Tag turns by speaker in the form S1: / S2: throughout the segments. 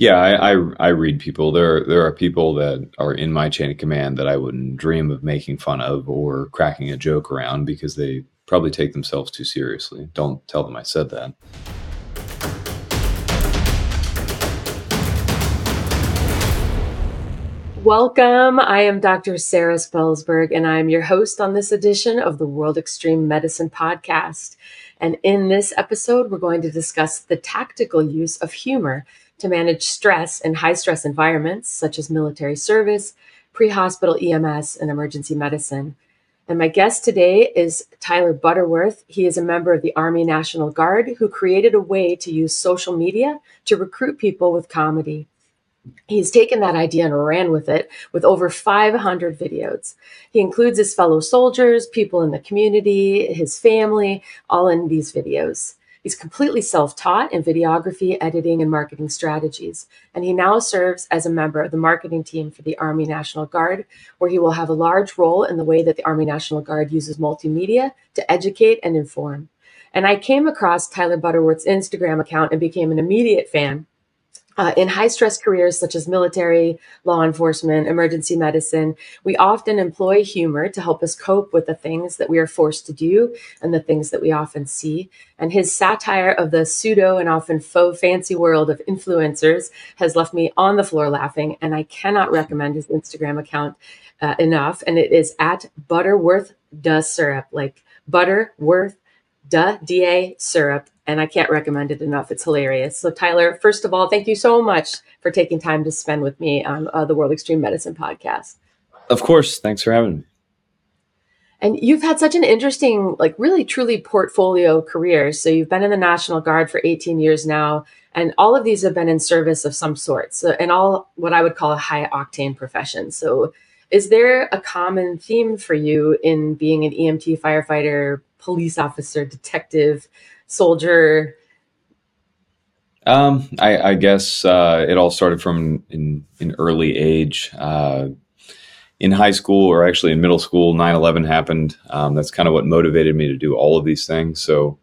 S1: Yeah, I, I, I read people. There there are people that are in my chain of command that I wouldn't dream of making fun of or cracking a joke around because they probably take themselves too seriously. Don't tell them I said that.
S2: Welcome. I am Dr. Sarah Spelsberg, and I'm your host on this edition of the World Extreme Medicine podcast. And in this episode, we're going to discuss the tactical use of humor to manage stress in high stress environments such as military service, pre hospital EMS, and emergency medicine. And my guest today is Tyler Butterworth. He is a member of the Army National Guard who created a way to use social media to recruit people with comedy. He's taken that idea and ran with it with over 500 videos. He includes his fellow soldiers, people in the community, his family, all in these videos. He's completely self taught in videography, editing, and marketing strategies. And he now serves as a member of the marketing team for the Army National Guard, where he will have a large role in the way that the Army National Guard uses multimedia to educate and inform. And I came across Tyler Butterworth's Instagram account and became an immediate fan uh, in high stress careers such as military, law enforcement, emergency medicine, we often employ humor to help us cope with the things that we are forced to do and the things that we often see. And his satire of the pseudo and often faux fancy world of influencers has left me on the floor laughing. And I cannot recommend his Instagram account uh, enough. And it is at Butterworth Da Syrup, like Butterworth Da Da Syrup and I can't recommend it enough. It's hilarious. So, Tyler, first of all, thank you so much for taking time to spend with me on uh, the World Extreme Medicine podcast.
S1: Of course. Thanks for having me.
S2: And you've had such an interesting, like really truly portfolio career. So, you've been in the National Guard for 18 years now, and all of these have been in service of some sort. So, and all what I would call a high octane profession. So, is there a common theme for you in being an EMT firefighter, police officer, detective? Soldier?
S1: Um, I, I guess uh, it all started from in in early age. Uh, in high school, or actually in middle school, 9/11 happened. Um, that's kind of what motivated me to do all of these things. So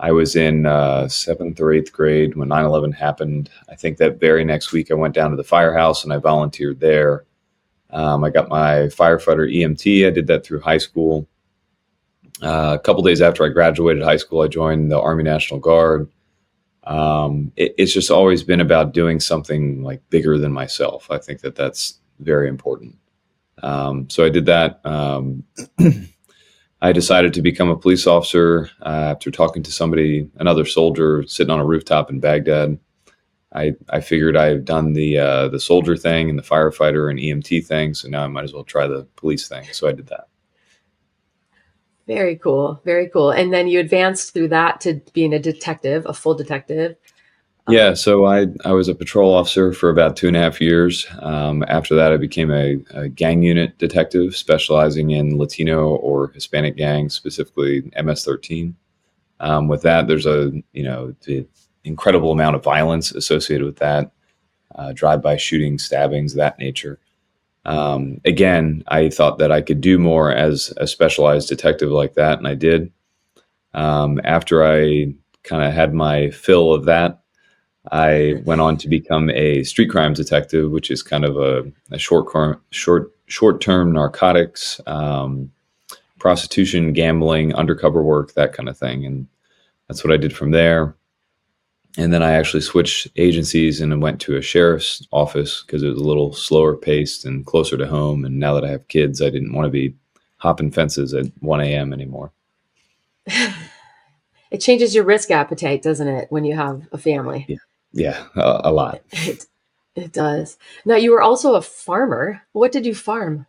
S1: I was in uh, seventh or eighth grade when 9/11 happened. I think that very next week I went down to the firehouse and I volunteered there. Um, I got my firefighter EMT. I did that through high school. Uh, a couple days after I graduated high school, I joined the Army National Guard. Um, it, it's just always been about doing something like bigger than myself. I think that that's very important. Um, so I did that. Um, I decided to become a police officer uh, after talking to somebody, another soldier sitting on a rooftop in Baghdad. I, I figured I've done the uh, the soldier thing and the firefighter and EMT thing, so now I might as well try the police thing. So I did that.
S2: Very cool. Very cool. And then you advanced through that to being a detective, a full detective.
S1: Yeah, so I I was a patrol officer for about two and a half years. Um, after that, I became a, a, gang unit detective, specializing in Latino or Hispanic gangs, specifically MS-13. Um, with that, there's a you know the incredible amount of violence associated with that, uh, drive-by shootings, stabbings, that nature. Um, again, I thought that I could do more as a specialized detective like that, and I did. Um, after I kind of had my fill of that, I went on to become a street crime detective, which is kind of a, a short short short term narcotics, um, prostitution, gambling, undercover work, that kind of thing, and that's what I did from there and then I actually switched agencies and went to a sheriff's office because it was a little slower paced and closer to home. And now that I have kids, I didn't want to be hopping fences at 1 a.m. anymore.
S2: it changes your risk appetite, doesn't it, when you have a family?
S1: Yeah, yeah a, a lot.
S2: It, it does. Now, you were also a farmer. What did you farm?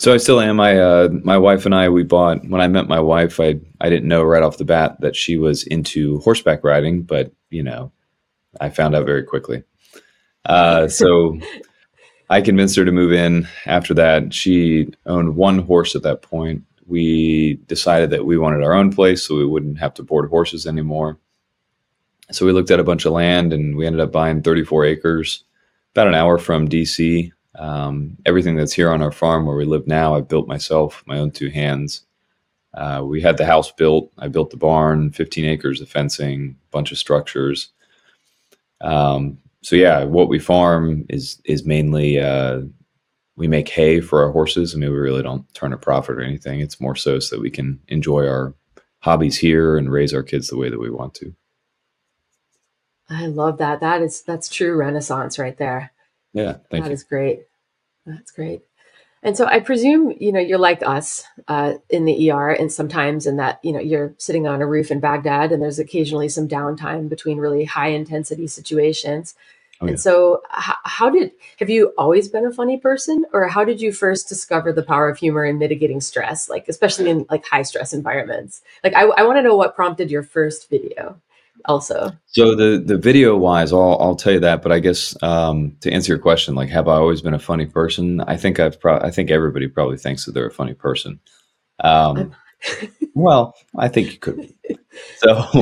S1: So I still am. My uh, my wife and I we bought when I met my wife. I I didn't know right off the bat that she was into horseback riding, but you know, I found out very quickly. Uh, so I convinced her to move in. After that, she owned one horse at that point. We decided that we wanted our own place, so we wouldn't have to board horses anymore. So we looked at a bunch of land, and we ended up buying 34 acres, about an hour from DC. Um, everything that's here on our farm where we live now, I built myself, my own two hands. Uh, we had the house built. I built the barn, 15 acres of fencing, bunch of structures. Um, so yeah, what we farm is is mainly uh, we make hay for our horses. I mean, we really don't turn a profit or anything. It's more so so that we can enjoy our hobbies here and raise our kids the way that we want to.
S2: I love that. That is that's true renaissance right there.
S1: Yeah, thank
S2: That
S1: you.
S2: is great. That's great. And so I presume, you know, you're like us uh, in the ER, and sometimes in that, you know, you're sitting on a roof in Baghdad, and there's occasionally some downtime between really high intensity situations.
S1: Oh
S2: And so, h- how did have you always been a funny person, or how did you first discover the power of humor in mitigating stress, like especially in like high stress environments? Like, I, I want to know what prompted your first video, also.
S1: So the the video wise, I'll I'll tell you that. But I guess um, to answer your question, like, have I always been a funny person? I think I've pro- I think everybody probably thinks that they're a funny person. Um, well, I think you could be. So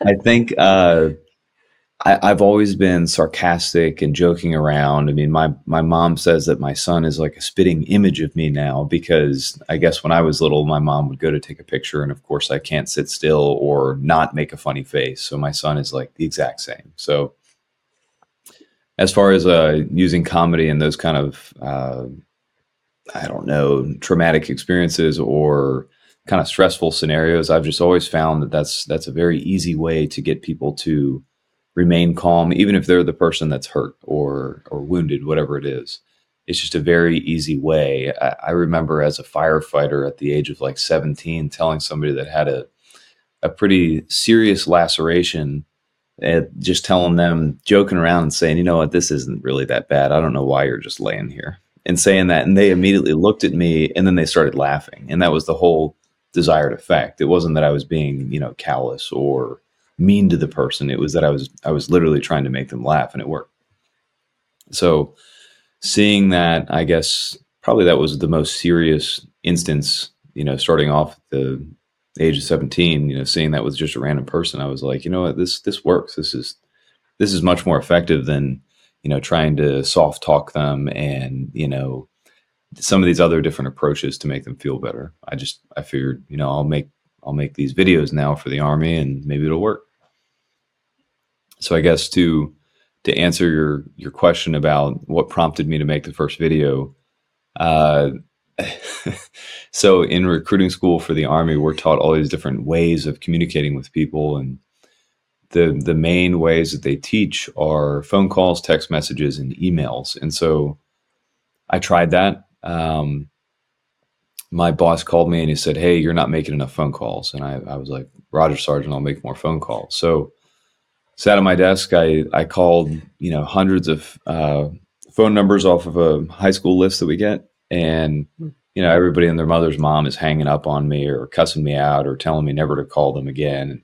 S1: I think uh, I, I've always been sarcastic and joking around. I mean, my my mom says that my son is like a spitting image of me now because I guess when I was little, my mom would go to take a picture, and of course, I can't sit still or not make a funny face. So my son is like the exact same. So as far as uh, using comedy and those kind of uh, I don't know traumatic experiences or kind of stressful scenarios, I've just always found that that's that's a very easy way to get people to remain calm, even if they're the person that's hurt or or wounded, whatever it is. It's just a very easy way. I, I remember as a firefighter at the age of like 17 telling somebody that had a a pretty serious laceration and just telling them, joking around and saying, you know what, this isn't really that bad. I don't know why you're just laying here and saying that. And they immediately looked at me and then they started laughing. And that was the whole desired effect. It wasn't that I was being, you know, callous or mean to the person. It was that I was, I was literally trying to make them laugh and it worked. So seeing that, I guess probably that was the most serious instance, you know, starting off at the age of 17, you know, seeing that with just a random person, I was like, you know what, this, this works. This is, this is much more effective than, you know, trying to soft talk them and, you know, some of these other different approaches to make them feel better. I just, I figured, you know, I'll make, I'll make these videos now for the army and maybe it'll work. So I guess to, to answer your, your question about what prompted me to make the first video, uh, so in recruiting school for the army, we're taught all these different ways of communicating with people, and the the main ways that they teach are phone calls, text messages, and emails. And so I tried that. Um, my boss called me and he said, "Hey, you're not making enough phone calls," and I, I was like, "Roger, Sergeant, I'll make more phone calls." So sat at my desk. I I called you know hundreds of uh, phone numbers off of a high school list that we get, and you know everybody and their mother's mom is hanging up on me or cussing me out or telling me never to call them again.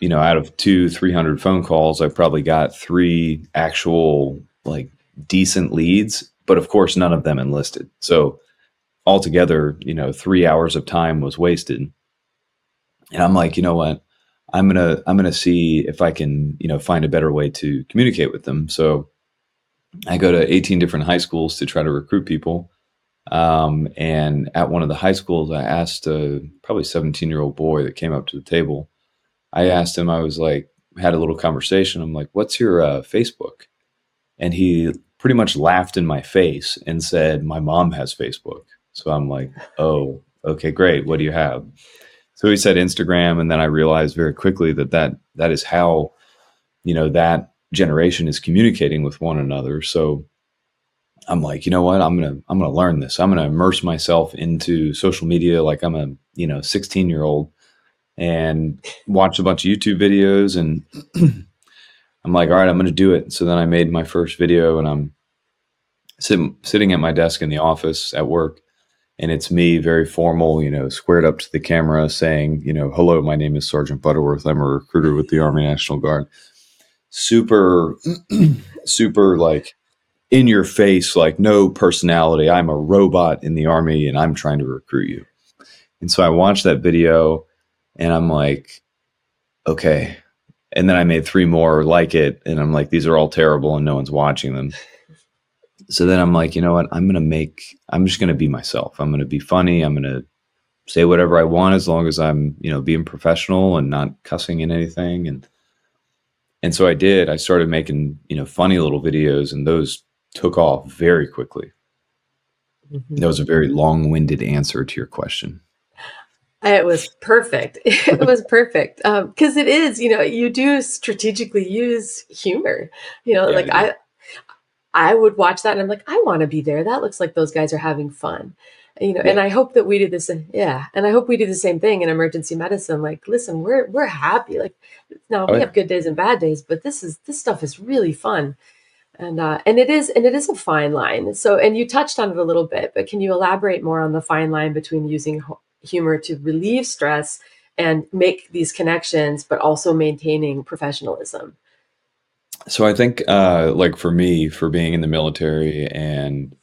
S1: You know, out of two, three hundred phone calls, I probably got three actual like decent leads, but of course none of them enlisted. So altogether, you know, three hours of time was wasted. And I'm like, you know what? I'm gonna I'm gonna see if I can, you know, find a better way to communicate with them. So I go to 18 different high schools to try to recruit people. Um, and at one of the high schools, I asked a probably 17 year old boy that came up to the table. I asked him, I was like, had a little conversation. I'm like, what's your uh, Facebook? And he pretty much laughed in my face and said, my mom has Facebook. So I'm like, oh, okay, great. What do you have? So he said Instagram. And then I realized very quickly that that, that is how, you know, that generation is communicating with one another. So I'm like, you know what? I'm gonna I'm gonna learn this. I'm gonna immerse myself into social media like I'm a you know 16 year old and watch a bunch of YouTube videos and I'm like, all right, I'm gonna do it. So then I made my first video and I'm sitting sitting at my desk in the office at work and it's me very formal, you know, squared up to the camera saying, you know, hello, my name is Sergeant Butterworth. I'm a recruiter with the Army National Guard. Super super like in your face, like no personality. I'm a robot in the army and I'm trying to recruit you. And so I watched that video and I'm like, okay. And then I made three more like it. And I'm like, these are all terrible and no one's watching them. So then I'm like, you know what? I'm going to make, I'm just going to be myself. I'm going to be funny. I'm going to say whatever I want as long as I'm, you know, being professional and not cussing in anything. And and so I did. I started making you know funny little videos, and those took off very quickly. Mm-hmm. That was a very long-winded answer to your question.
S2: It was perfect. It was perfect because um, it is. You know, you do strategically use humor. You know, yeah, like I, I would watch that and I'm like, I want to be there. That looks like those guys are having fun. You know, yeah. and I hope that we do this. Yeah, and I hope we do the same thing in emergency medicine. Like, listen, we're we're happy. Like, now oh, we have good days and bad days, but this is this stuff is really fun and uh, and it is and it is a fine line so and you touched on it a little bit but can you elaborate more on the fine line between using humor to relieve stress and make these connections but also maintaining professionalism
S1: so i think uh, like for me for being in the military and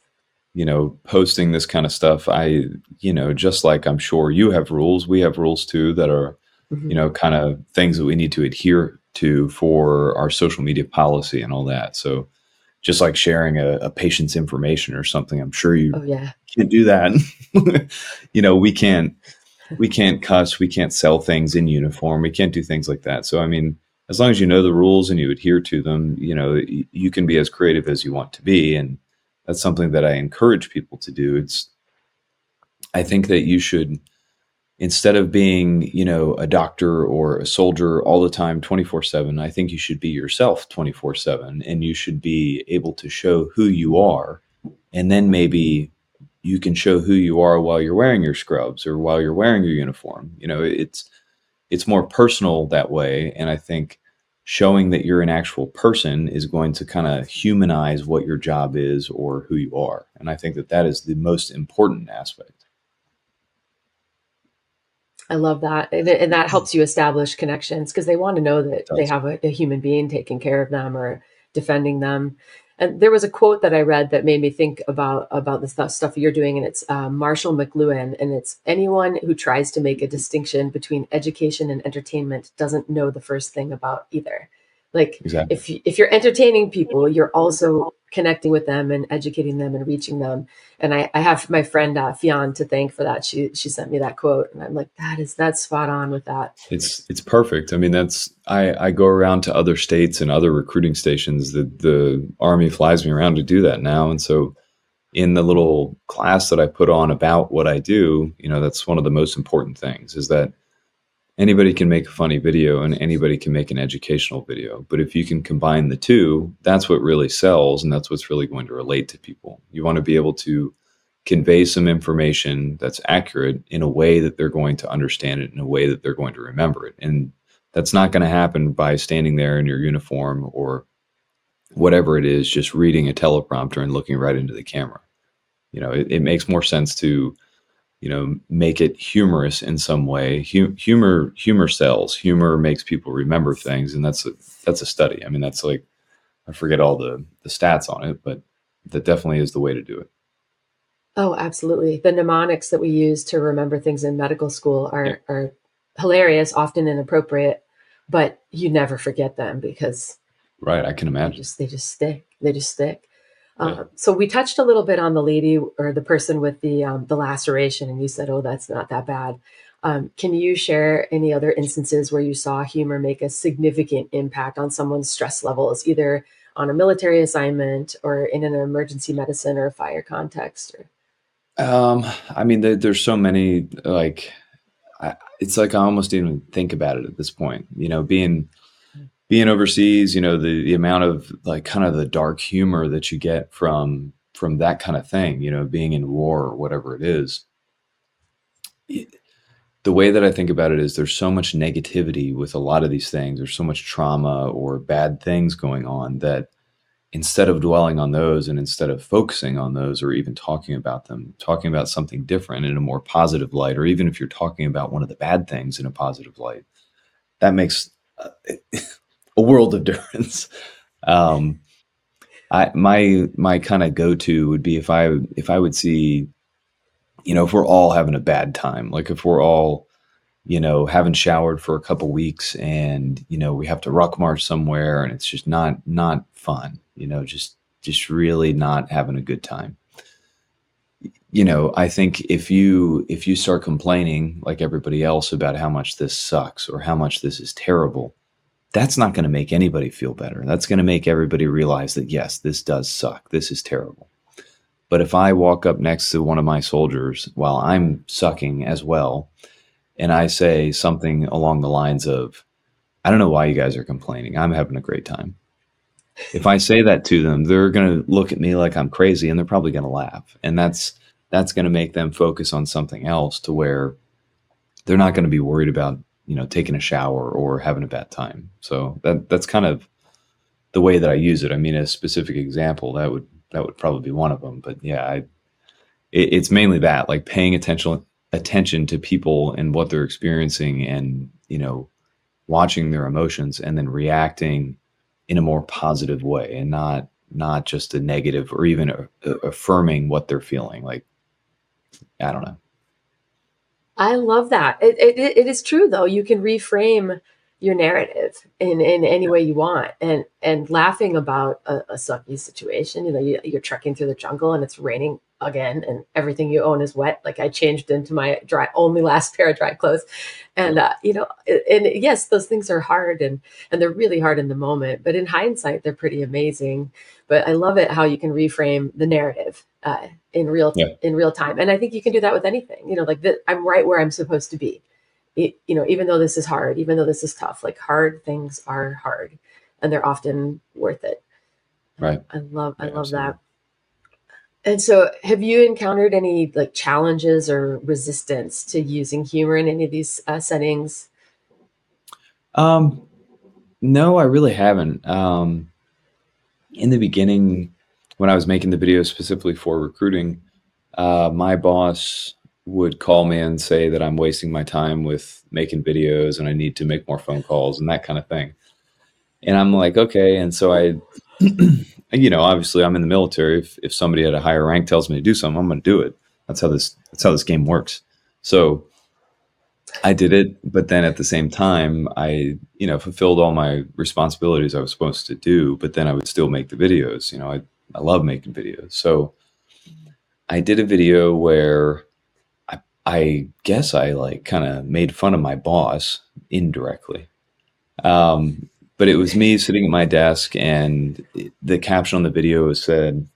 S1: you know posting this kind of stuff i you know just like i'm sure you have rules we have rules too that are mm-hmm. you know kind of things that we need to adhere to for our social media policy and all that so just like sharing a, a patient's information or something. I'm sure you
S2: oh, yeah.
S1: can't do that. you know, we can't we can't cuss, we can't sell things in uniform, we can't do things like that. So I mean, as long as you know the rules and you adhere to them, you know, you can be as creative as you want to be, and that's something that I encourage people to do. It's I think that you should instead of being, you know, a doctor or a soldier all the time 24/7, I think you should be yourself 24/7 and you should be able to show who you are and then maybe you can show who you are while you're wearing your scrubs or while you're wearing your uniform. You know, it's it's more personal that way and I think showing that you're an actual person is going to kind of humanize what your job is or who you are. And I think that that is the most important aspect.
S2: I love that. And, that helps you establish connections because they want to know that they have a, a, human being taking care of them or defending them. And there was a quote that I read that made me think about about the stuff, stuff you're doing, and it's uh, Marshall McLuhan, and it's anyone who tries to make a distinction between education and entertainment doesn't know the first thing about either. Like exactly. if if you're entertaining people, you're also connecting with them and educating them and reaching them. And I, I have my friend uh, Fionn to thank for that. She she sent me that quote, and I'm like, that is that's spot on with that.
S1: It's it's perfect. I mean, that's I I go around to other states and other recruiting stations. The the army flies me around to do that now, and so in the little class that I put on about what I do, you know, that's one of the most important things is that anybody can make a funny video and anybody can make an educational video. But if you can combine the two, that's what really sells and that's what's really going to relate to people. You want to be able to convey some information that's accurate in a way that they're going to understand it in a way that they're going to remember it. And that's not going to happen by standing there in your uniform or whatever it is, just reading a teleprompter and looking right into the camera. You know, it, it makes more sense to you know make it humorous in some way. Humor humor sells. Humor makes people remember things and that's a that's a study. I mean that's like i forget all the the stats on it but that definitely is the way to do it.
S2: Oh absolutely. The mnemonics that we use to remember things in medical school are yeah. are hilarious often inappropriate but you never forget them because
S1: right i can imagine.
S2: they just, they just stick. They just stick uh, so we touched a little bit on the lady or the person with the um, the laceration, and you said, "Oh, that's not that bad." Um, can you share any other instances where you saw humor make a significant impact on someone's stress levels, either on a military assignment or in an emergency medicine or fire context?
S1: Or... Um, I mean, there, there's so many. Like, I, it's like I almost didn't even think about it at this point. You know, being being overseas, you know, the, the amount of like kind of the dark humor that you get from from that kind of thing, you know, being in war or whatever it is. the way that I think about it is there's so much negativity with a lot of these things. There's so much trauma or bad things going on that instead of dwelling on those and instead of focusing on those or even talking about them, talking about something different in a more positive light, or even if you're talking about one of the bad things in a positive light, that makes uh, a world of difference. Um, I my my kind of go to would be if I if I would see, you know, if we're all having a bad time, like if we're all, you know, haven't showered for a couple weeks and you know we have to ruck march somewhere and it's just not not fun, you know, just just really not having a good time. You know, I think if you if you start complaining like everybody else about how much this sucks or how much this is terrible, that's not going to make anybody feel better. That's going to make everybody realize that, yes, this does suck. This is terrible. But if I walk up next to one of my soldiers while I'm sucking as well, and I say something along the lines of, I don't know why you guys are complaining. I'm having a great time. If I say that to them, they're going to look at me like I'm crazy and they're probably going to laugh. And that's that's going to make them focus on something else to where they're not going to be worried about you know taking a shower or having a bad time. So that that's kind of the way that i use it. I mean a specific example that would that would probably be one of them but yeah i it, it's mainly that like paying attention attention to people and what they're experiencing and you know watching their emotions and then reacting in a more positive way and not not just a negative or even a, a affirming what they're feeling. Like i don't know
S2: I love that. It, it, it is true though. You can reframe your narrative in, in any way you want and, and laughing about a, a sucky situation. You know, you, you're trekking through the jungle and it's raining again and everything you own is wet. Like I changed into my dry, only last pair of dry clothes. And, uh, you know, and yes, those things are hard and, and they're really hard in the moment, but in hindsight, they're pretty amazing. But I love it how you can reframe the narrative uh, in real yeah. in real time. And I think you can do that with anything. You know, like the, I'm right where I'm supposed to be. It, you know, even though this is hard, even though this is tough, like hard things are hard, and they're often worth it.
S1: Right.
S2: I love I love absolutely. that. And so, have you encountered any like challenges or resistance to using humor in any of these uh, settings?
S1: Um, no, I really haven't. Um, in the beginning, when I was making the video specifically for recruiting, uh, my boss would call me and say that I'm wasting my time with making videos and I need to make more phone calls and that kind of thing. And I'm like, okay. And so I, you know, obviously I'm in the military. If, if somebody at a higher rank tells me to do something, I'm going to do it. That's how this, that's how this game works. So I did it, but then at the same time, I, you know, fulfilled all my responsibilities I was supposed to do, but then I would still make the videos. You know, I I love making videos. So I did a video where I, I guess I like kind of made fun of my boss indirectly. Um, but it was me sitting at my desk, and the caption on the video said,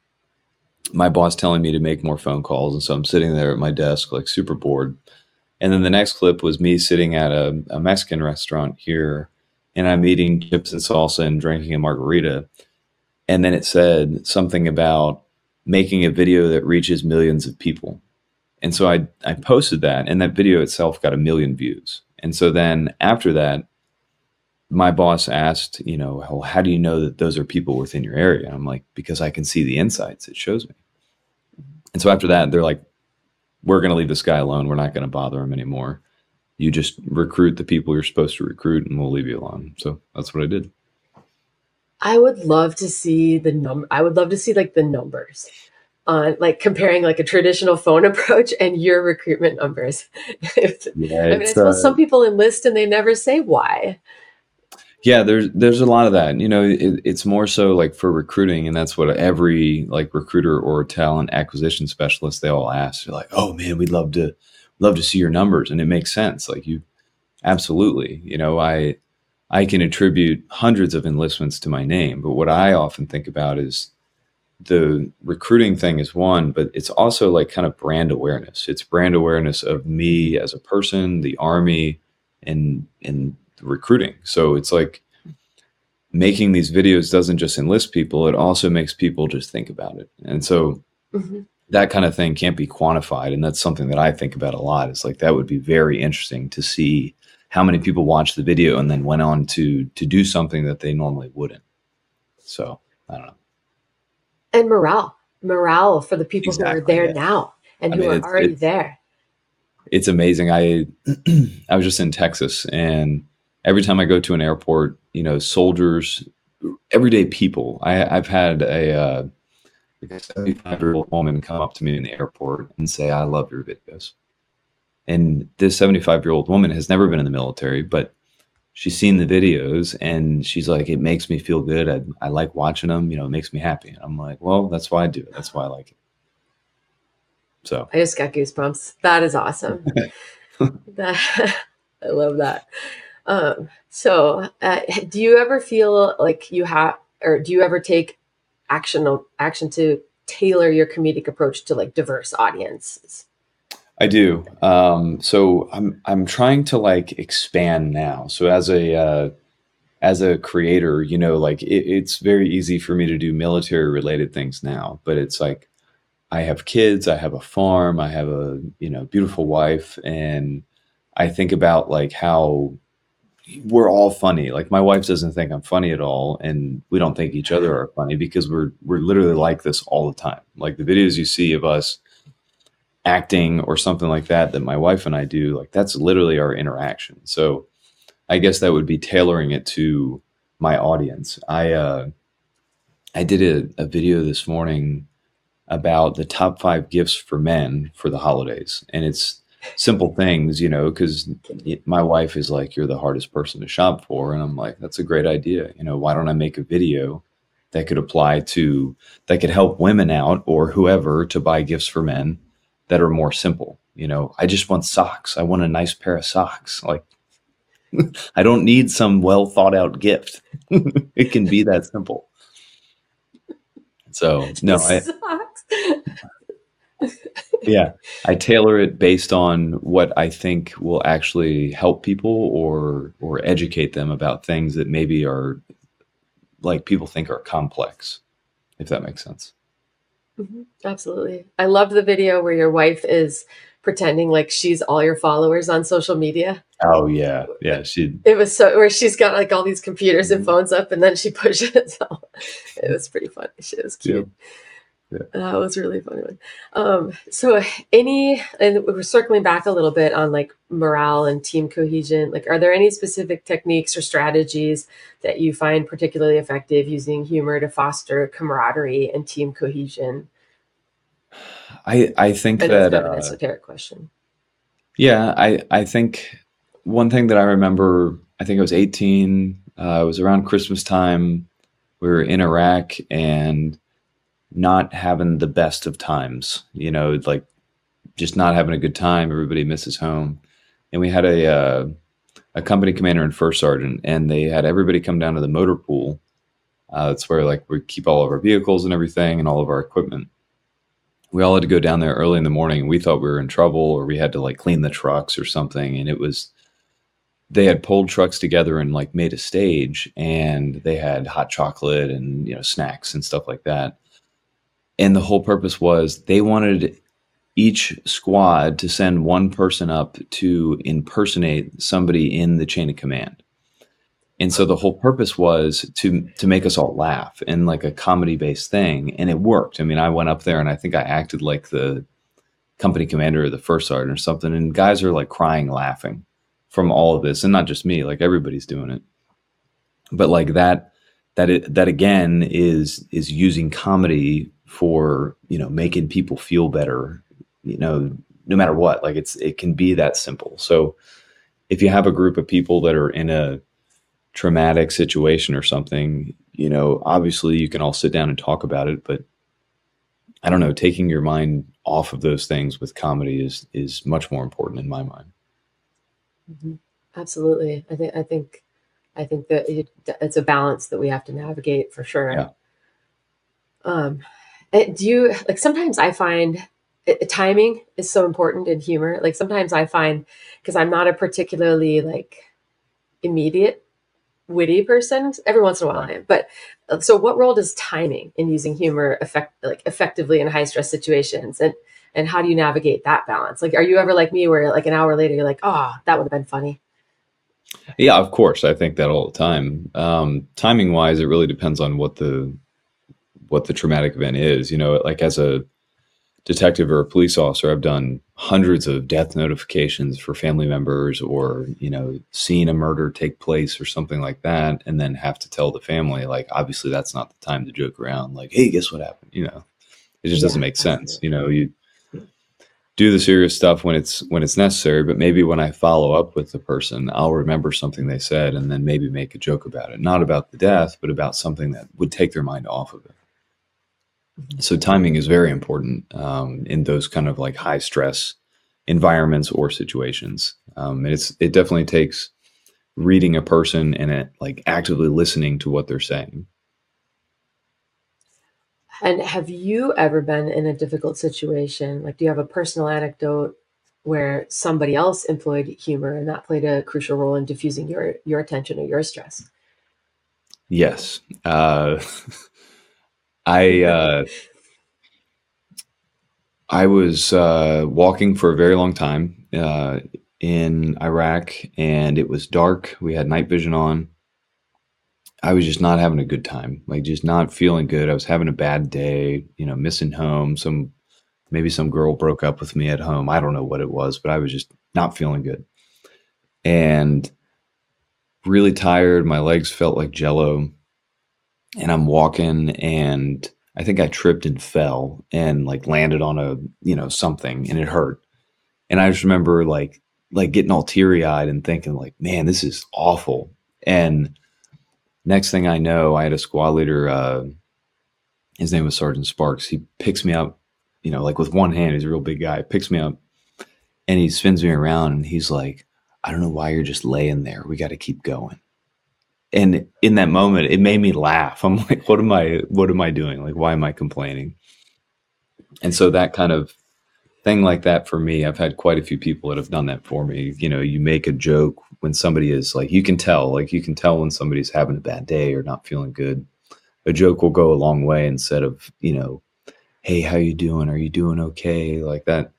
S1: "My boss telling me to make more phone calls," and so I'm sitting there at my desk, like super bored. And then the next clip was me sitting at a, a Mexican restaurant here, and I'm eating chips and salsa and drinking a margarita and then it said something about making a video that reaches millions of people. And so I, I posted that, and that video itself got a million views. And so then after that, my boss asked, you know, well, how do you know that those are people within your area? And I'm like, because I can see the insights. It shows me. And so after that, they're like, we're going to leave this guy alone. We're not going to bother him anymore. You just recruit the people you're supposed to recruit, and we'll leave you alone. So that's what I did.
S2: I would love to see the number. I would love to see like the numbers on like comparing like a traditional phone approach and your recruitment numbers. yeah, I mean, I suppose uh, some people enlist and they never say why.
S1: Yeah, there's there's a lot of that. You know, it, it's more so like for recruiting, and that's what every like recruiter or talent acquisition specialist they all ask. They're like, "Oh man, we'd love to love to see your numbers," and it makes sense. Like you, absolutely. You know, I I can attribute hundreds of enlistments to my name. But what I often think about is the recruiting thing is one, but it's also like kind of brand awareness. It's brand awareness of me as a person, the army, and and recruiting. So it's like making these videos doesn't just enlist people; it also makes people just think about it. And so mm-hmm. that kind of thing can't be quantified, and that's something that I think about a lot. It's like that would be very interesting to see how many people watched the video and then went on to to do something that they normally wouldn't. So I don't know.
S2: And morale, morale for the people exactly, who are there yeah. now and I who mean, are already there.
S1: It's amazing. I I was just in Texas, and every time I go to an airport, you know, soldiers, everyday people. I, I've had a uh, a 75 year old woman come up to me in the airport and say, "I love your videos." And this 75 year old woman has never been in the military, but she's seen the videos and she's like, it makes me feel good. I, I like watching them. You know, it makes me happy. And I'm like, well, that's why I do it. That's why I like it. So
S2: I just got goosebumps. That is awesome. that, I love that. Um, so, uh, do you ever feel like you have, or do you ever take action action to tailor your comedic approach to like diverse audiences?
S1: I do. Um, so I'm I'm trying to like expand now. So as a uh, as a creator, you know, like it, it's very easy for me to do military related things now, but it's like I have kids, I have a farm, I have a you know beautiful wife, and I think about like how we're all funny. Like my wife doesn't think I'm funny at all, and we don't think each other are funny because we're we're literally like this all the time. Like the videos you see of us acting or something like that that my wife and I do, like that's literally our interaction. So I guess that would be tailoring it to my audience. I uh, I did a, a video this morning about the top five gifts for men for the holidays, and it's simple things, you know, because my wife is like, "You're the hardest person to shop for," and I'm like, "That's a great idea." You know, why don't I make a video that could apply to that could help women out or whoever to buy gifts for men that are more simple. You know, I just want socks. I want a nice pair of socks. Like, I don't need some well thought out gift. it can be that simple. So no, I, yeah, I tailor it based on what I think will actually help people or or educate them about things that maybe are like people think are complex, if that makes sense.
S2: Mm-hmm. Absolutely. I loved the video where your wife is pretending like she's all your followers on social media.
S1: Oh yeah, yeah. She.
S2: It was so where she's got like all these computers and mm-hmm. phones up, and then she pushes it was pretty funny. She was cute. Yeah. That was really funny one. Um, so any, and we're circling back a little bit on like morale and team cohesion. Like, are there any specific techniques or strategies that you find particularly effective using humor to foster camaraderie and team cohesion?
S1: I I think
S2: I
S1: that
S2: an uh, esoteric question.
S1: Yeah, I I think one thing that I remember. I think I was 18. Uh, it was around Christmas time. We were in Iraq and not having the best of times. You know, like just not having a good time. Everybody misses home, and we had a uh, a company commander and first sergeant, and they had everybody come down to the motor pool. Uh, it's where like we keep all of our vehicles and everything, and all of our equipment. We all had to go down there early in the morning. We thought we were in trouble, or we had to like clean the trucks or something, and it was they had pulled trucks together and like made a stage and they had hot chocolate and you know snacks and stuff like that and the whole purpose was they wanted each squad to send one person up to impersonate somebody in the chain of command. And so the whole purpose was to to make us all laugh in like a comedy based thing, and it worked. I mean, I went up there and I think I acted like the company commander or the first sergeant or something, and guys are like crying, laughing from all of this, and not just me, like everybody's doing it. But like that, that it, that again is is using comedy for you know making people feel better you know no matter what like it's it can be that simple so if you have a group of people that are in a traumatic situation or something you know obviously you can all sit down and talk about it but i don't know taking your mind off of those things with comedy is is much more important in my mind
S2: mm-hmm. absolutely i think i think i think that it, it's a balance that we have to navigate for sure
S1: yeah.
S2: um do you like sometimes I find it, timing is so important in humor. Like sometimes I find because I'm not a particularly like immediate witty person. Every once in a while I am. But uh, so what role does timing in using humor affect like effectively in high stress situations and and how do you navigate that balance? Like are you ever like me where like an hour later you're like, "Oh, that would have been funny."
S1: Yeah, of course. I think that all the time. Um, timing wise, it really depends on what the what the traumatic event is. You know, like as a detective or a police officer, I've done hundreds of death notifications for family members or, you know, seen a murder take place or something like that, and then have to tell the family, like, obviously that's not the time to joke around, like, hey, guess what happened? You know, it just yeah, doesn't make sense. You know, you do the serious stuff when it's when it's necessary but maybe when i follow up with the person i'll remember something they said and then maybe make a joke about it not about the death but about something that would take their mind off of it so timing is very important um, in those kind of like high stress environments or situations. Um, and it's it definitely takes reading a person and it, like actively listening to what they're saying.
S2: And have you ever been in a difficult situation? Like, do you have a personal anecdote where somebody else employed humor and that played a crucial role in diffusing your your attention or your stress?
S1: Yes. Uh, I uh, I was uh, walking for a very long time uh, in Iraq, and it was dark. We had night vision on. I was just not having a good time, like just not feeling good. I was having a bad day, you know, missing home. Some maybe some girl broke up with me at home. I don't know what it was, but I was just not feeling good. And really tired. My legs felt like jello. And I'm walking and I think I tripped and fell and like landed on a, you know, something and it hurt. And I just remember like like getting all teary eyed and thinking like, man, this is awful. And next thing I know, I had a squad leader, uh, his name was Sergeant Sparks. He picks me up, you know, like with one hand, he's a real big guy, picks me up and he spins me around and he's like, I don't know why you're just laying there. We got to keep going and in that moment it made me laugh. I'm like what am i what am i doing? Like why am i complaining? And so that kind of thing like that for me i've had quite a few people that have done that for me. You know you make a joke when somebody is like you can tell like you can tell when somebody's having a bad day or not feeling good. A joke will go a long way instead of you know hey how you doing? Are you doing okay? Like that.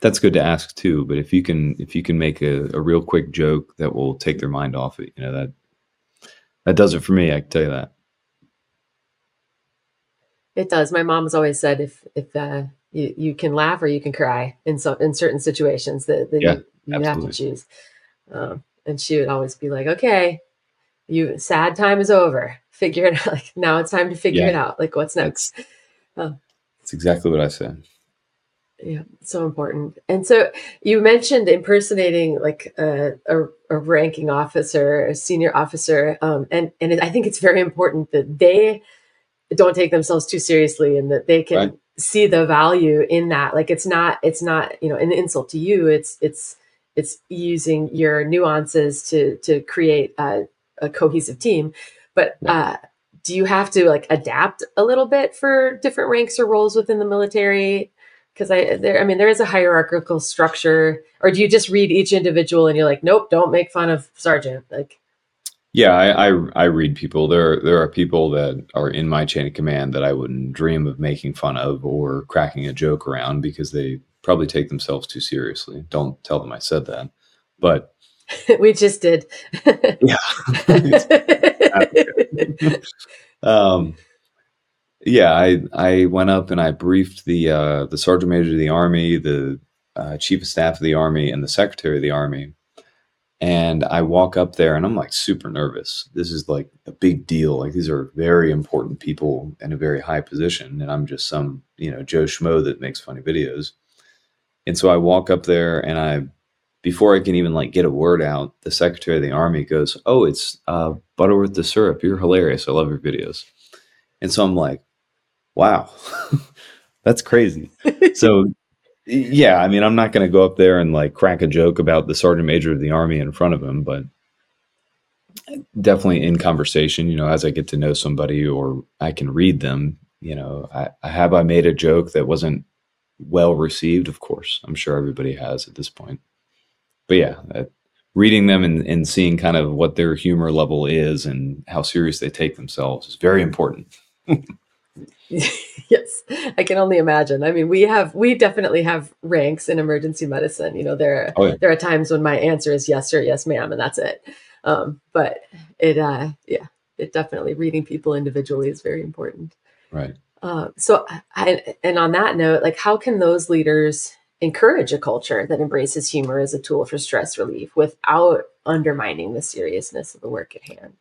S1: That's good to ask too but if you can if you can make a, a real quick joke that will take their mind off it you know that that does it for me. I can tell you that.
S2: It does. My mom's always said if if uh, you you can laugh or you can cry in so in certain situations that, that yeah, you, you have to choose. Um, and she would always be like, "Okay, you sad time is over. Figure it out. Like now it's time to figure yeah. it out. Like what's next."
S1: That's, uh, that's exactly what I said
S2: yeah so important. And so you mentioned impersonating like a, a, a ranking officer a senior officer um, and and it, i think it's very important that they don't take themselves too seriously and that they can right. see the value in that. Like it's not it's not you know an insult to you. It's it's it's using your nuances to to create a, a cohesive team. But uh do you have to like adapt a little bit for different ranks or roles within the military because I there I mean there is a hierarchical structure or do you just read each individual and you're like nope don't make fun of sergeant like?
S1: Yeah I, I, I read people. There there are people that are in my chain of command that I wouldn't dream of making fun of or cracking a joke around because they probably take themselves too seriously. Don't tell them I said that. But
S2: we just did.
S1: Yeah. Um yeah, I I went up and I briefed the uh, the sergeant major of the army, the uh, chief of staff of the army, and the secretary of the army. And I walk up there and I'm like super nervous. This is like a big deal. Like these are very important people in a very high position, and I'm just some you know Joe Schmo that makes funny videos. And so I walk up there and I before I can even like get a word out, the secretary of the army goes, "Oh, it's uh, Butterworth the syrup. You're hilarious. I love your videos." And so I'm like, wow, that's crazy. so, yeah, I mean, I'm not going to go up there and like crack a joke about the sergeant major of the army in front of him, but definitely in conversation, you know, as I get to know somebody or I can read them, you know, I, have I made a joke that wasn't well received, of course. I'm sure everybody has at this point. But yeah, reading them and, and seeing kind of what their humor level is and how serious they take themselves is very important.
S2: yes, I can only imagine. I mean, we have we definitely have ranks in emergency medicine. You know, there oh, yeah. there are times when my answer is yes sir, yes ma'am, and that's it. Um, but it, uh, yeah, it definitely reading people individually is very important.
S1: Right.
S2: Uh, so, I, and on that note, like, how can those leaders encourage a culture that embraces humor as a tool for stress relief without undermining the seriousness of the work at hand?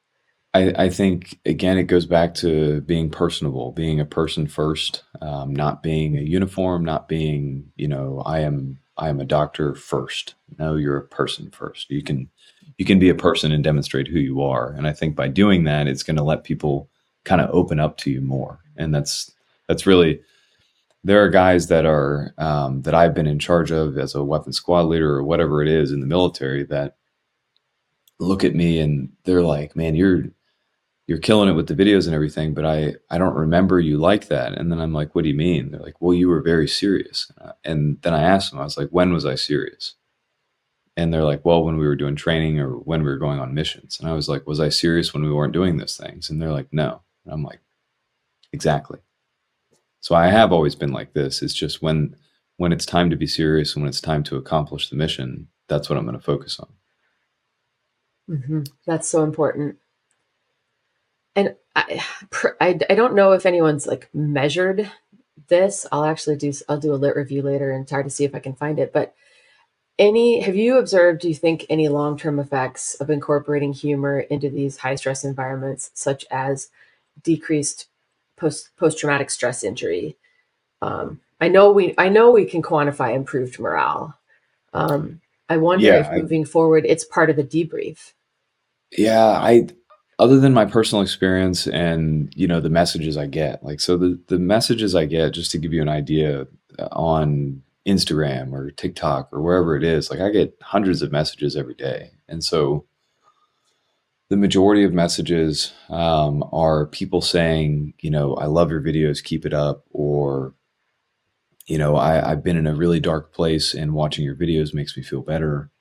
S1: I, I, think again it goes back to being personable, being a person first, um, not being a uniform, not being you know I am I am a doctor first. No, you're a person first. You can you can be a person and demonstrate who you are, and I think by doing that, it's going to let people kind of open up to you more, and that's that's really there are guys that are um, that I've been in charge of as a weapons squad leader or whatever it is in the military that look at me and they're like, "Man, you're you're killing it with the videos and everything, but I I don't remember you like that." And then I'm like, "What do you mean?" They're like, "Well, you were very serious." And then I asked them, I was like, "When was I serious?" And they're like, "Well, when we were doing training or when we were going on missions." And I was like, "Was I serious when we weren't doing those things?" And they're like, "No." And I'm like, "Exactly." So I have always been like this. It's just when when it's time to be serious and when it's time to accomplish the mission, that's what I'm going to focus on.
S2: hmm That's so important. And I, I, I don't know if anyone's like measured this. I'll actually do I'll do a lit review later and try to see if I can find it. But any have you observed? Do you think any long term effects of incorporating humor into these high stress environments, such as decreased post post traumatic stress injury? Um, I know we I know we can quantify improved morale. Um, I wonder
S1: Yeah,
S2: if
S1: I,
S2: moving forward, it's part of the debrief.
S1: yeah, I other than my personal experience and you know the messages I get, like so the the messages I get, just to give you an idea, uh, on Instagram or TikTok or wherever it is, like I get hundreds of messages every day, and so the majority of messages um, are people saying, you know, I love your videos, keep it up, or you know, I, I've been in a really dark place and watching your videos makes me feel better.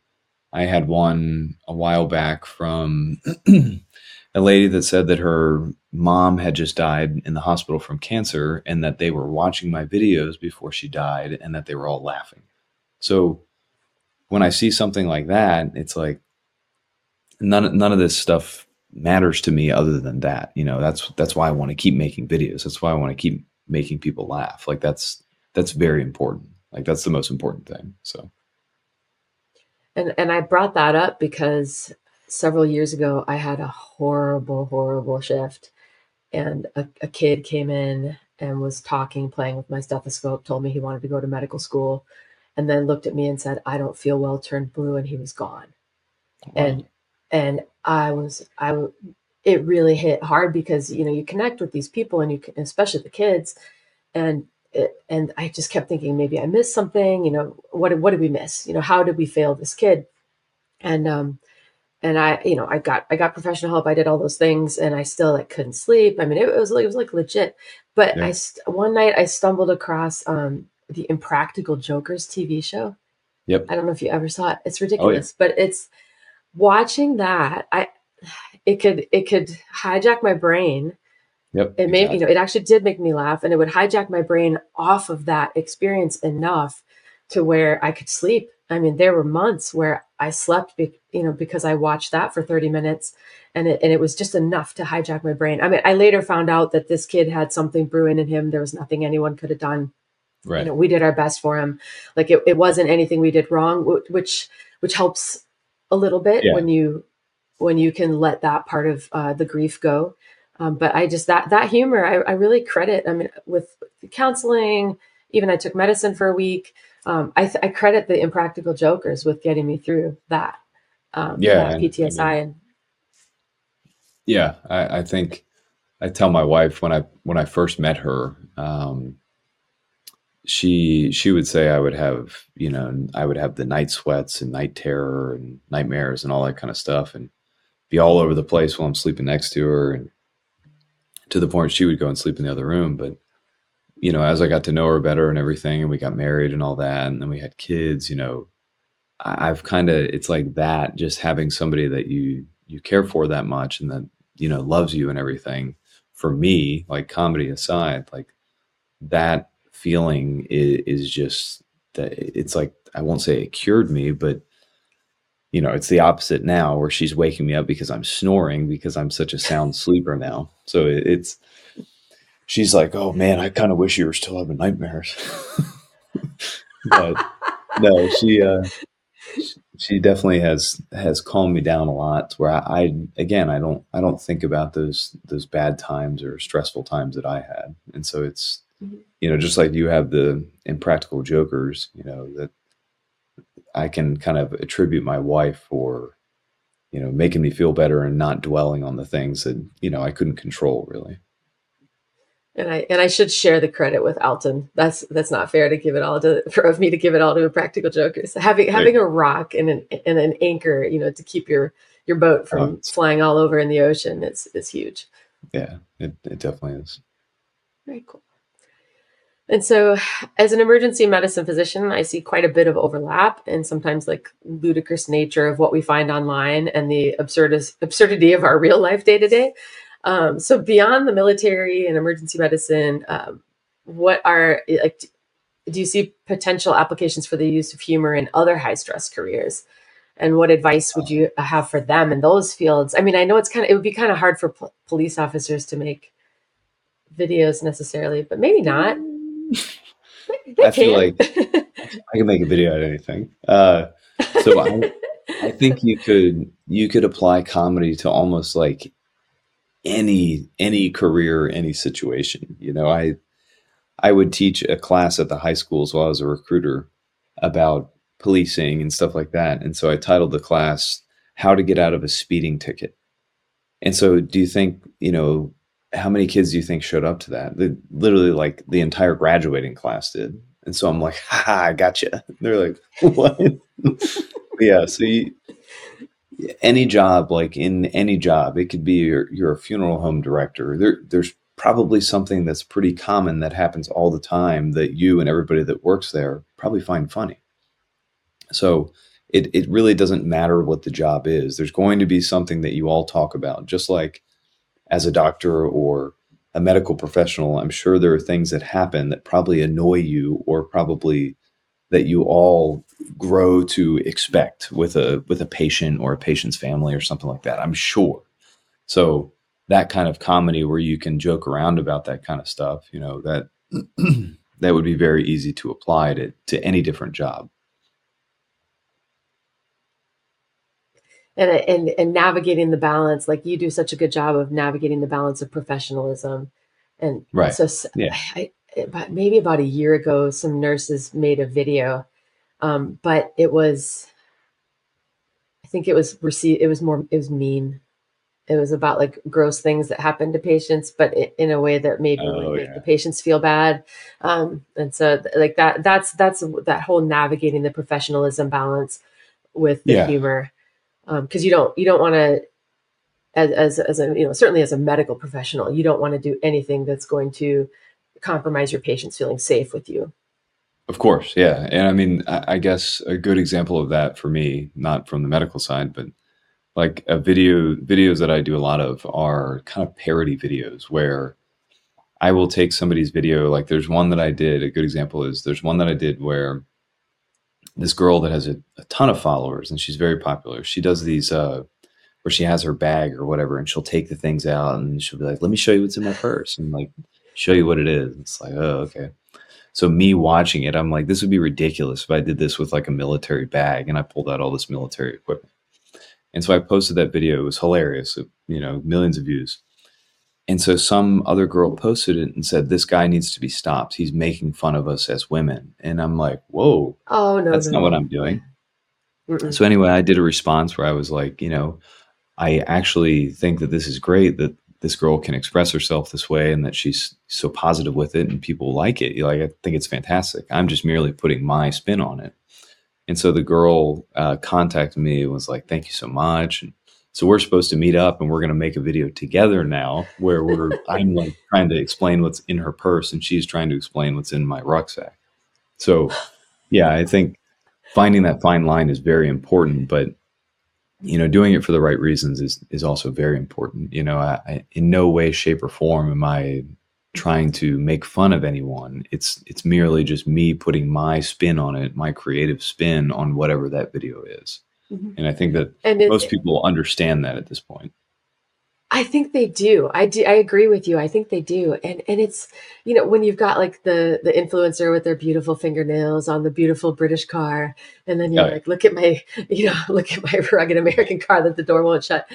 S1: I had one a while back from a lady that said that her mom had just died in the hospital from cancer and that they were watching my videos before she died and that they were all laughing. So when I see something like that, it's like none none of this stuff matters to me other than that. You know, that's that's why I want to keep making videos. That's why I want to keep making people laugh. Like that's that's very important. Like that's the most important thing. So
S2: And and I brought that up because several years ago I had a horrible, horrible shift, and a, a kid came in and was talking, playing with my stethoscope, told me he wanted to go to medical school, and then looked at me and said, "I don't feel well," turned blue, and he was gone.
S1: wow.
S2: And and I was I it really hit hard because you know you connect with these people and you can, especially the kids and it, and I just kept thinking maybe I missed something you know what what did we miss you know how did we fail this kid and um and I you know I got I got professional help. I did all those things and I still like couldn't sleep. I mean it was like it was like legit. But I st- one night I stumbled across um the Impractical Jokers TV show.
S1: Yep.
S2: I don't know if you ever saw it. It's ridiculous,
S1: Oh yeah.
S2: but it's watching that I it could it could hijack my brain.
S1: Yep.
S2: it made you know it actually did make me laugh and it would hijack my brain off of that experience enough to where i could sleep. I mean there were months where i slept be, you know because i watched that for 30 minutes and it, and it was just enough to hijack my brain. I mean i later found out that this kid had something brewing in him. There was nothing anyone could have done. You
S1: Right.
S2: know we did our best for him. Like it, it wasn't anything we did wrong which which helps a little bit
S1: Yeah.
S2: when you when you can let that part of uh, the grief go. Um, but i just that that humor I, I really credit i mean with counseling even i took medicine for a week um, I, th- I credit the impractical jokers with getting me through that um,
S1: Yeah.
S2: that
S1: And I mean,
S2: ptsi and
S1: yeah, I, I think I tell my wife when I when I first met her, um, she she would say I would have, you know, I would have the night sweats and night terror and nightmares and all that kind of stuff and be all over the place while I'm sleeping next to her and to the point she would go and sleep in the other room. But, you know, as I got to know her better and everything and we got married and all that, and then we had kids, you know, I've kind of it's like that just having somebody that you you care for that much and that you know loves you and everything for me like comedy aside like that feeling is, is just that it's like I won't say it cured me but you know it's the opposite now where she's waking me up because I'm snoring because I'm such a sound sleeper now. So it, it's she's like oh man I kind of wish you were still having nightmares but no she uh she definitely has has calmed me down a lot where I, I again I don't I don't think about those those bad times or stressful times that I had. And so it's you know, just like you have the impractical jokers, you know, that I can kind of attribute my wife for, you know, making me feel better and not dwelling on the things that, you know, I couldn't control really.
S2: And I and I should share the credit with Alton. That's that's not fair to give it all to for of me to give it all to Impractical Jokers. Having
S1: Right.
S2: having a rock and an and an anchor, you know, to keep your your boat from
S1: Oh,
S2: flying all over in the ocean is is huge.
S1: Yeah, it, it definitely is.
S2: Very cool. And so, as an emergency medicine physician, I see quite a bit of overlap and sometimes like ludicrous nature of what we find online and the absurdis- absurdity of our real life day to day. Um, So, beyond the military and emergency medicine, um, what are like? Do you see potential applications for the use of humor in other high stress careers? And what advice would you have for them in those fields? I mean, I know it's kind of it would be kind of hard for po- police officers to make videos necessarily, but maybe not.
S1: I feel
S2: like
S1: I can make a video out of anything. Uh, so I, I think you could you could apply comedy to almost like any any career, any situation. You know, I I would teach a class at the high schools while I was a recruiter about policing and stuff like that. And so I titled the class "How to Get Out of a Speeding Ticket." And so, do you think you know how many kids do you think showed up to that? Literally, like the entire graduating class did. And so I'm like, ha, I gotcha. They're like, what? yeah. So you, any job, like in any job, it could be you're, you're a funeral home director. There, there's probably something that's pretty common that happens all the time that you and everybody that works there probably find funny. So it, it really doesn't matter what the job is. There's going to be something that you all talk about, just like as a doctor or a medical professional, I'm sure there are things that happen that probably annoy you or probably that you all grow to expect with a with a patient or a patient's family or something like that. I'm sure. So that kind of comedy where you can joke around about that kind of stuff, you know, that that would be very easy to apply to to any different job.
S2: and and and navigating the balance like you do such a good job of navigating the balance of professionalism and
S1: Right.
S2: so
S1: Yeah.
S2: I, about maybe about a year ago some nurses made a video um, but it was i think it was received it was more it was mean it was about like gross things that happened to patients but i- in a way that maybe
S1: Oh,
S2: would make
S1: yeah.
S2: the patients feel bad um, and so like that that's that's that whole navigating the professionalism balance with the
S1: Yeah.
S2: humor because you don't you don't want to as, as as a you know certainly as a medical professional you don't want to do anything that's going to compromise your patients feeling safe with you
S1: Of course, yeah. And I mean, I, guess a good example of that for me, not from the medical side, but like a video videos that I do a lot of are kind of parody videos where I will take somebody's video. Like there's one that I did, a good example is there's one that I did where this girl that has a, a ton of followers and she's very popular. She does these uh where she has her bag or whatever and she'll take the things out and she'll be like, Let me show you what's in my purse and like show you what it is. It's like, oh, okay. So me watching it, I'm like, this would be ridiculous if I did this with like a military bag and I pulled out all this military equipment. And so I posted that video. It was hilarious. It, you know, millions of views. And so some other girl posted it and said, this guy needs to be stopped. He's making fun of us as women. And I'm like, whoa,
S2: oh no
S1: that's
S2: no,
S1: not what. I'm doing.
S2: Mm-mm.
S1: So anyway, I did a response where I was like, you know, I actually think that this is great that this girl can express herself this way and that she's so positive with it and people like it. Like I think it's fantastic. I'm just merely putting my spin on it. And so the girl uh, contacted me and was like, "Thank you so much." And so we're supposed to meet up and we're going to make a video together now where we're I'm like trying to explain what's in her purse and she's trying to explain what's in my rucksack. So yeah, I think finding that fine line is very important, but you know, doing it for the right reasons is is also very important. You know, I, I in no way, shape, or form am I trying to make fun of anyone. It's it's merely just me putting my spin on it, my creative spin on whatever that video is.
S2: Mhm.
S1: And I think that
S2: and it,
S1: most people understand that at this point.
S2: I think they do. I do. I agree with you. I think they do. And and it's you know when you've got like the the influencer with their beautiful fingernails on the beautiful British car, and then you're
S1: Yeah.
S2: like, look at my you know look at my rugged American car that the door won't shut.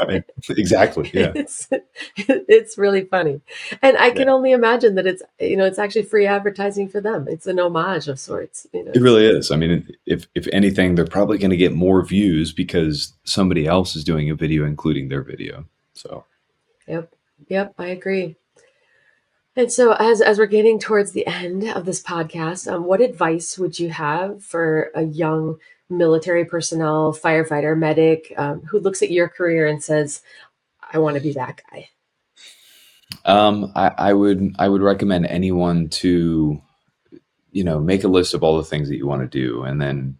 S1: Right. exactly. Yeah.
S2: it's it's really funny, and I can only imagine that it's you know it's actually free advertising for them. It's an homage of sorts. You know,
S1: It really is. I mean, if if anything, they're probably going to get more views because somebody else is doing a video including their video. So
S2: Yep. Yep, I agree. And so as as we're getting towards the end of this podcast, um, what advice would you have for a young military personnel, firefighter, medic, um, who looks at your career and says, I want to be that guy?
S1: Um, I, I would I would recommend anyone to, you know, make a list of all the things that you want to do, and then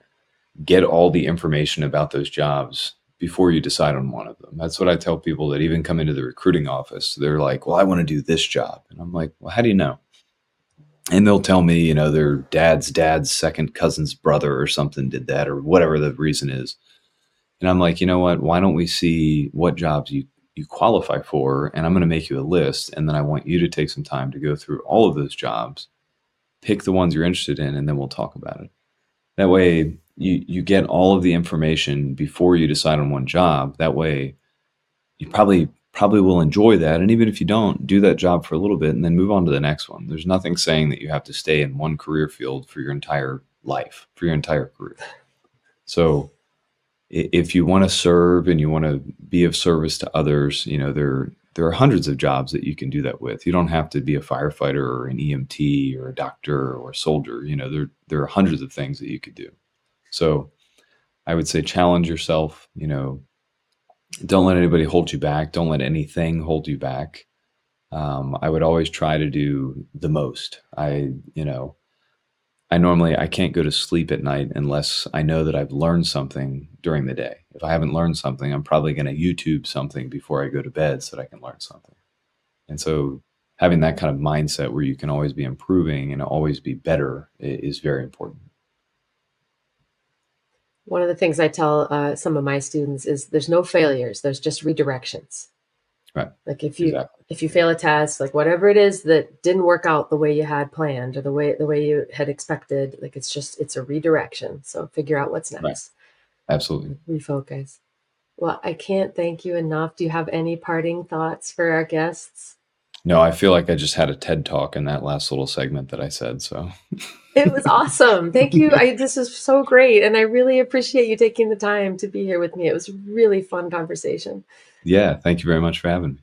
S1: get all the information about those jobs before you decide on one of them. That's what I tell people that even come into the recruiting office. They're like, "Well, I want to do this job," and I'm like, "Well, how do you know?" And they'll tell me, you know, their dad's dad's second cousin's brother or something did that, or whatever the reason is. And I'm like, you know what? Why don't we see what jobs you you qualify for, and I'm going to make you a list, and then I want you to take some time to go through all of those jobs, pick the ones you're interested in, and then we'll talk about it. That way, you you get all of the information before you decide on one job. That way, you probably probably will enjoy that, and even if you don't, do that job for a little bit, and then move on to the next one. There's nothing saying that you have to stay in one career field for your entire life, for your entire career. So if you want to serve and you want to be of service to others, you know, there there are hundreds of jobs that you can do that with. You don't have to be a firefighter or an EMT or a doctor or a soldier. You know, there there are hundreds of things that you could do. So I would say challenge yourself, you know, don't let anybody hold you back. Don't let anything hold you back. Um, I would always try to do the most. I, you know, I normally I can't go to sleep at night unless I know that I've learned something during the day. If I haven't learned something, I'm probably going to YouTube something before I go to bed so that I can learn something. And so having that kind of mindset where you can always be improving and always be better is very important.
S2: One of the things I tell uh, some of my students is there's no failures, there's just redirections.
S1: Right.
S2: Like if you exactly. if you fail a test, like whatever it is that didn't work out the way you had planned or the way the way you had expected, like it's just it's a redirection. So figure out what's next. Right.
S1: Absolutely.
S2: Refocus. Well, I can't thank you enough. Do you have any parting thoughts for our guests?
S1: No, I feel like I just had a TED talk in that last little segment that I said. So
S2: it was awesome. Thank you. I, this is so great. And I really appreciate you taking the time to be here with me. It was a really fun conversation.
S1: Yeah, thank you very much for having me.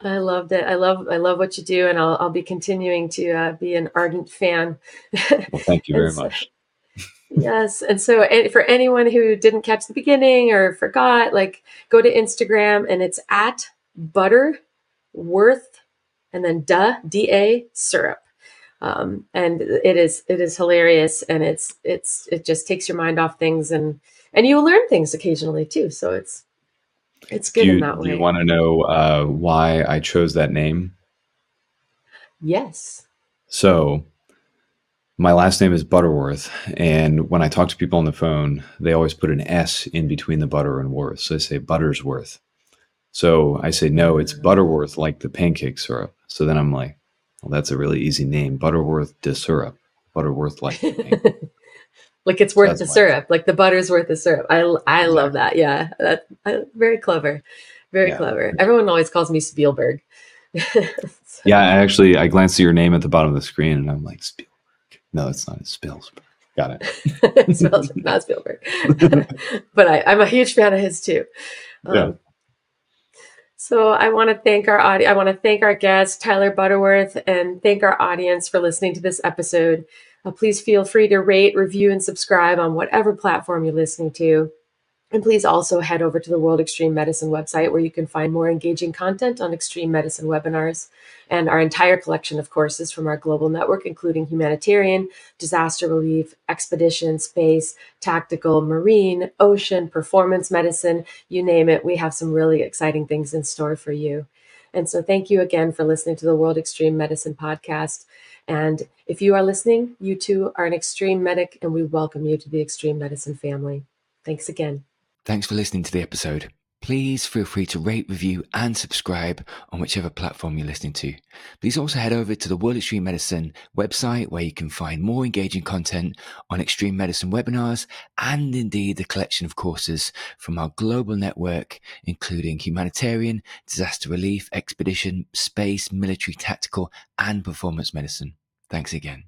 S2: I loved it. I love I love what you do, and I'll I'll be continuing to uh, be an ardent fan.
S1: Well, thank you very much.
S2: Yes, and so and for anyone who didn't catch the beginning or forgot, like go to Instagram and it's at Butterworth, and then da da syrup. Um, and it is it is hilarious, and it's it's it just takes your mind off things, and and you learn things occasionally too. So it's it's good
S1: you,
S2: in that way.
S1: Do you want to know uh, why I chose that name?
S2: Yes.
S1: So, my last name is Butterworth, and when I talk to people on the phone, they always put an S in between the butter and worth. So they say Buttersworth. So I say, no, it's Butterworth, like the pancake syrup. So then I'm like, well, that's a really easy name, Butterworth de syrup. Butterworth like
S2: like it's worth the syrup like the butter's worth the syrup i i love that yeah that uh, very clever very yeah. clever everyone always calls me spielberg
S1: so. yeah i actually i glanced at your name at the bottom of the screen and i'm like spielberg no it's not it's spielberg got
S2: it smells not spielberg but I, i'm a huge fan of his too um, yeah. So I want to thank our audience. I want to thank our guest, Tyler Butterworth, and thank our audience for listening to this episode. Uh, please feel free to rate, review, and subscribe on whatever platform you're listening to. And please also head over to the World Extreme Medicine website where you can find more engaging content on extreme medicine webinars and our entire collection of courses from our global network, including humanitarian, disaster relief, expedition, space, tactical, marine, ocean, performance medicine, you name it. We have some really exciting things in store for you. And so thank you again for listening to the World Extreme Medicine podcast. And if you are listening, you too are an extreme medic, and we welcome you to the Extreme Medicine family. Thanks again.
S3: Thanks for listening to the episode. Please feel free to rate, review, and subscribe on whichever platform you're listening to. Please also head over to the World Extreme Medicine website where you can find more engaging content on extreme medicine webinars and indeed the collection of courses from our global network, including humanitarian, disaster relief, expedition, space, military, tactical, and performance medicine. Thanks again.